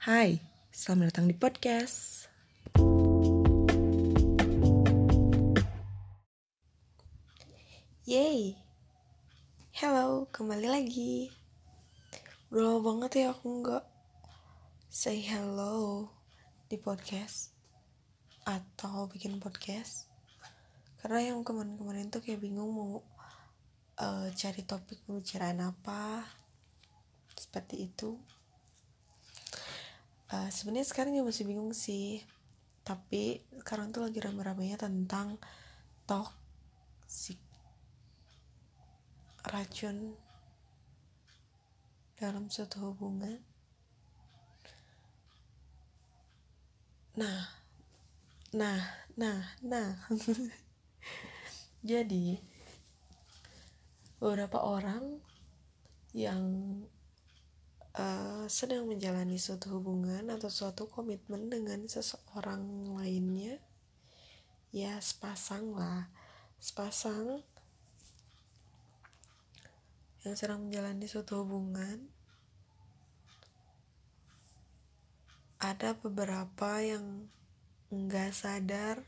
Hai, selamat datang di podcast. Yay, hello, kembali lagi. Udah lama banget ya aku nggak say hello di podcast atau bikin podcast. Karena yang kemarin-kemarin tuh kayak bingung mau uh, cari topik pembicaraan apa seperti itu uh, sebenarnya sekarang juga masih bingung sih. Tapi sekarang tuh lagi rame-ramenya tentang toxic racun dalam suatu hubungan. Nah nah nah nah. Jadi beberapa orang yang uh, sedang menjalani suatu hubungan atau suatu komitmen dengan seseorang lainnya ya sepasang lah. Sepasang yang sedang menjalani suatu hubungan ada beberapa yang nggak sadar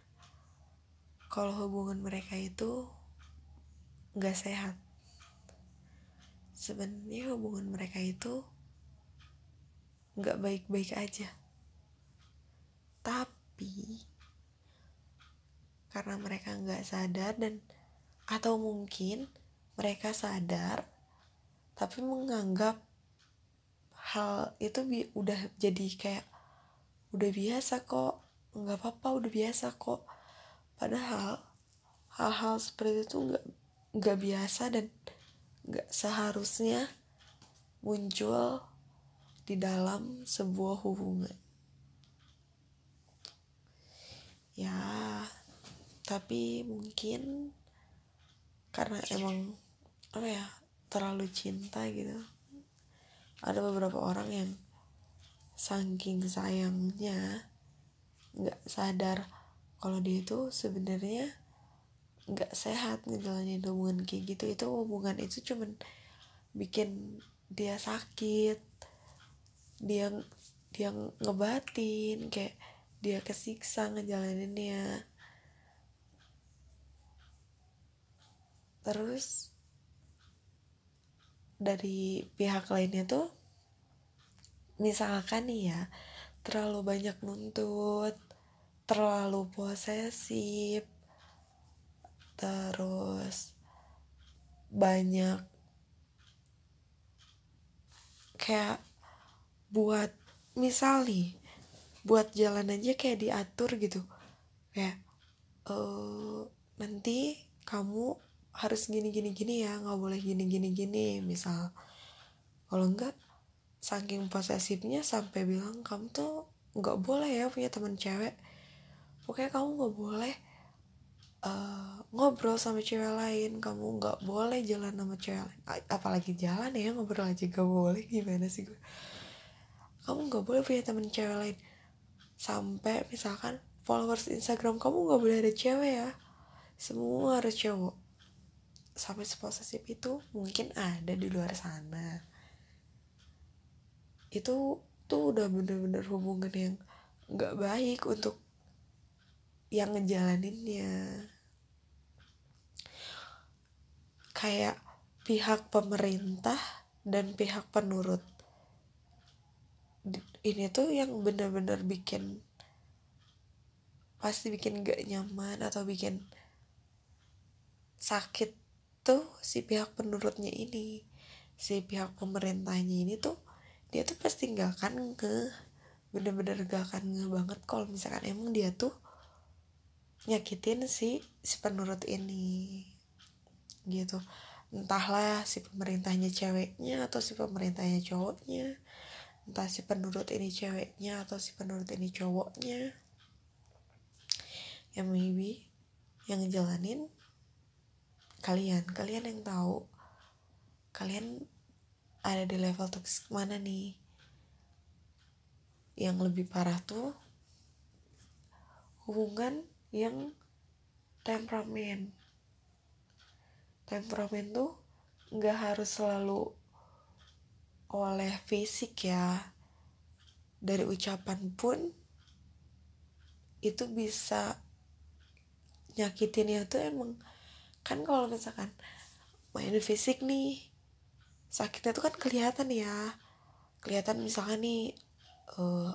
kalau hubungan mereka itu nggak sehat. Sebenarnya hubungan mereka itu nggak baik-baik aja. Tapi karena mereka nggak sadar dan atau mungkin mereka sadar tapi menganggap hal itu bi udah jadi kayak udah biasa kok nggak apa-apa udah biasa kok. Padahal hal-hal seperti itu nggak nggak biasa dan nggak seharusnya muncul di dalam sebuah hubungan. Ya tapi mungkin karena emang apa ya terlalu cinta gitu. Ada beberapa orang yang saking sayangnya nggak sadar kalau dia itu sebenarnya nggak sehat ngejalanin hubungan kayak gitu. Itu hubungan itu cuman bikin dia sakit dia dia ngebatin kayak dia kesiksa ngejalaninnya. Terus dari pihak lainnya tuh misalkan nih ya terlalu banyak nuntut terlalu posesif terus banyak kayak buat misal nih buat jalan aja kayak diatur gitu. Kayak uh, nanti kamu harus gini gini gini ya nggak boleh gini gini gini. Misal kalau enggak saking posesifnya sampai bilang kamu tuh nggak boleh ya punya teman cewek. Pokoknya kamu nggak boleh uh, ngobrol sama cewek lain. Kamu nggak boleh jalan sama cewek lain. Apalagi jalan ya ngobrol aja gak boleh. Gimana sih gue kamu nggak boleh punya temen cewek lain. Sampai misalkan followers Instagram kamu nggak boleh ada cewek ya. Semua harus cowok. Sampai seposesif itu mungkin ada di luar sana. Itu tuh udah bener-bener hubungan yang nggak baik untuk yang ngejalaninnya. Kayak pihak pemerintah dan pihak penurut ini tuh yang bener-bener bikin pasti bikin gak nyaman atau bikin sakit tuh si pihak penurutnya ini. Si pihak pemerintahnya ini tuh dia tuh pasti gak akan nge bener-bener gak akan nge banget kalau misalkan emang dia tuh nyakitin si si penurut ini gitu. Entahlah si pemerintahnya ceweknya atau si pemerintahnya cowoknya entah si penurut ini ceweknya atau si penurut ini cowoknya. Yang maybe yang ngejalanin kalian. Kalian yang tahu. Kalian ada di level toxic mana nih? Yang lebih parah tuh hubungan yang temperamen. Temperamen tuh nggak harus selalu oleh fisik ya. Dari ucapan pun itu bisa nyakitin ya tuh emang. Kan kalau misalkan main fisik nih sakitnya tuh kan kelihatan ya. Kelihatan misalkan nih uh,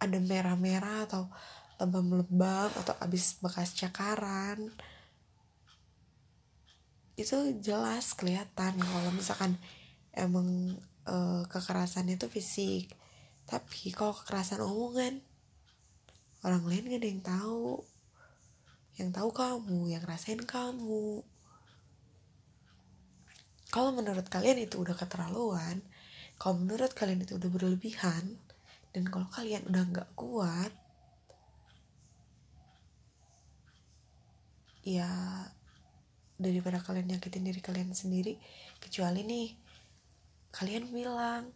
ada merah-merah atau lebam-lebam atau abis bekas cakaran. Itu jelas kelihatan kalau misalkan emang uh, kekerasan itu fisik. Tapi kalau kekerasan omongan orang lain gak ada yang tahu. Yang tahu kamu yang rasain kamu. Kalau menurut kalian itu udah keterlaluan kalau menurut kalian itu udah berlebihan dan kalau kalian udah nggak kuat ya daripada kalian nyakitin diri kalian sendiri kecuali nih kalian bilang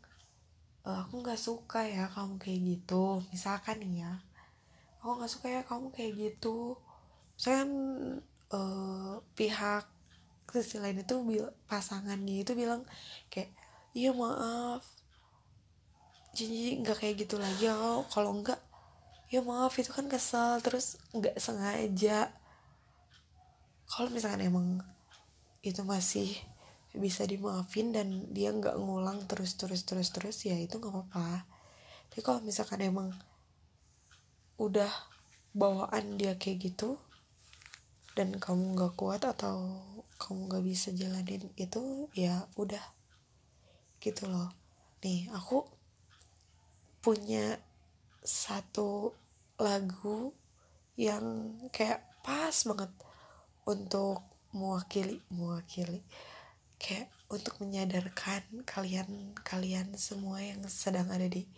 e, aku nggak suka ya kamu kayak gitu. Misalkan nih ya aku nggak suka ya kamu kayak gitu. Saya kan uh, pihak sisi lain itu pasangannya itu bilang kayak iya maaf. Janji nggak kayak gitu lagi ya. Kalau nggak ya maaf itu kan kesel. Terus nggak sengaja. Kalau misalkan emang itu masih bisa dimaafin dan dia nggak ngulang terus terus terus terus ya itu nggak apa-apa. Tapi kalau misalkan emang udah bawaan dia kayak gitu dan kamu nggak kuat atau kamu nggak bisa jalanin itu ya udah. Gitu loh. Nih aku punya satu lagu yang kayak pas banget untuk mewakili mewakili kayak untuk menyadarkan kalian kalian semua yang sedang ada di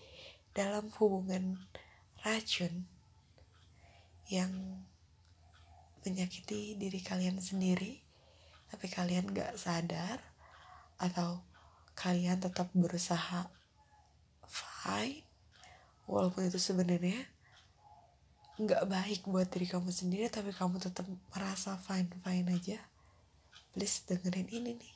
dalam hubungan racun yang menyakiti diri kalian sendiri tapi kalian gak sadar atau kalian tetap berusaha fine walaupun itu sebenarnya nggak baik buat diri kamu sendiri tapi kamu tetap merasa fine fine aja. Please dengerin ini nih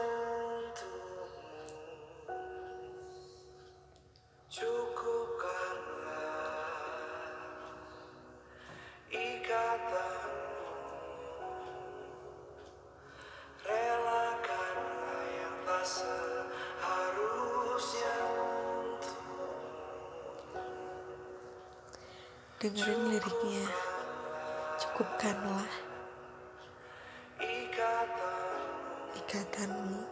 dengerin liriknya. Cukupkanlah. Ikatanmu.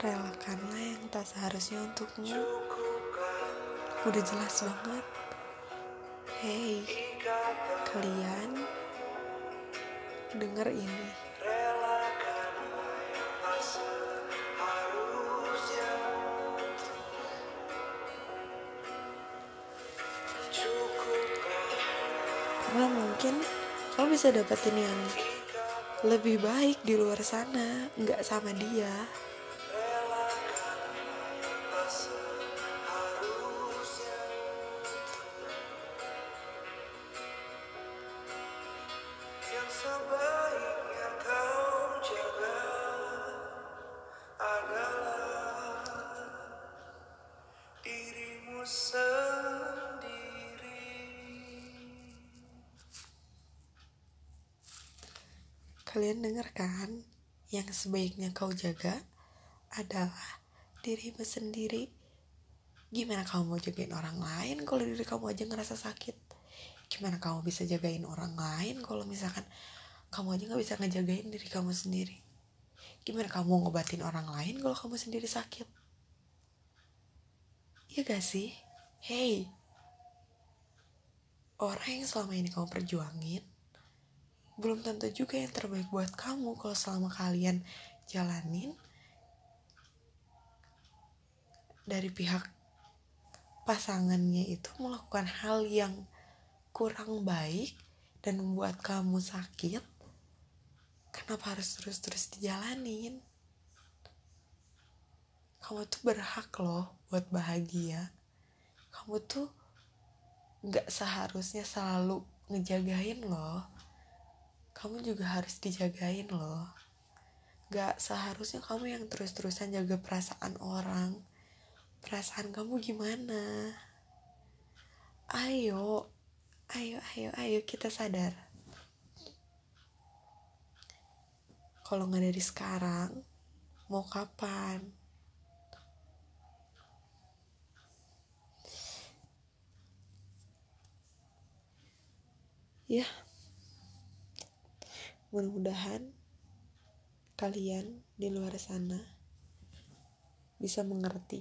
Relakanlah yang tak seharusnya untukmu. Udah jelas banget. Hey kalian denger ini bisa dapetin yang lebih baik di luar sana nggak sama dia Kalian dengar kan? Yang sebaiknya kau jaga adalah dirimu sendiri. Gimana kamu mau jagain orang lain kalau diri kamu aja ngerasa sakit? Gimana kamu bisa jagain orang lain kalau misalkan kamu aja gak bisa ngejagain diri kamu sendiri? Gimana kamu ngobatin orang lain kalau kamu sendiri sakit? Iya gak sih? Hey, orang yang selama ini kamu perjuangin belum tentu juga yang terbaik buat kamu kalau selama kalian jalanin dari pihak pasangannya itu melakukan hal yang kurang baik dan membuat kamu sakit kenapa harus terus-terus dijalanin? Kamu tuh berhak loh buat bahagia. Kamu tuh nggak seharusnya selalu ngejagain loh kamu juga harus dijagain loh. Nggak seharusnya kamu yang terus-terusan jaga perasaan orang. Perasaan kamu gimana? Ayo ayo ayo ayo kita sadar. Kalau nggak dari sekarang mau kapan? Ya mudah-mudahan kalian di luar sana bisa mengerti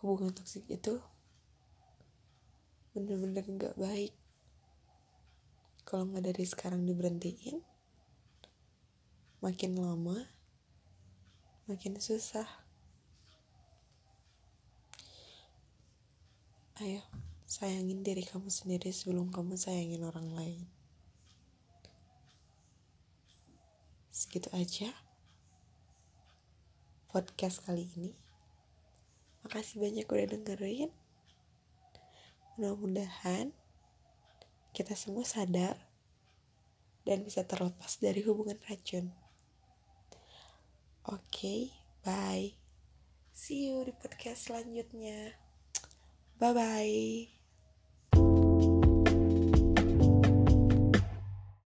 hubungan toksik itu bener-bener gak baik. Kalau nggak dari sekarang diberhentiin makin lama makin susah. Ayo sayangin diri kamu sendiri sebelum kamu sayangin orang lain segitu aja podcast kali ini makasih banyak udah dengerin Mudah-mudahan kita semua sadar dan bisa terlepas dari hubungan racun. Oke, okay, bye. See you di podcast selanjutnya. Bye bye.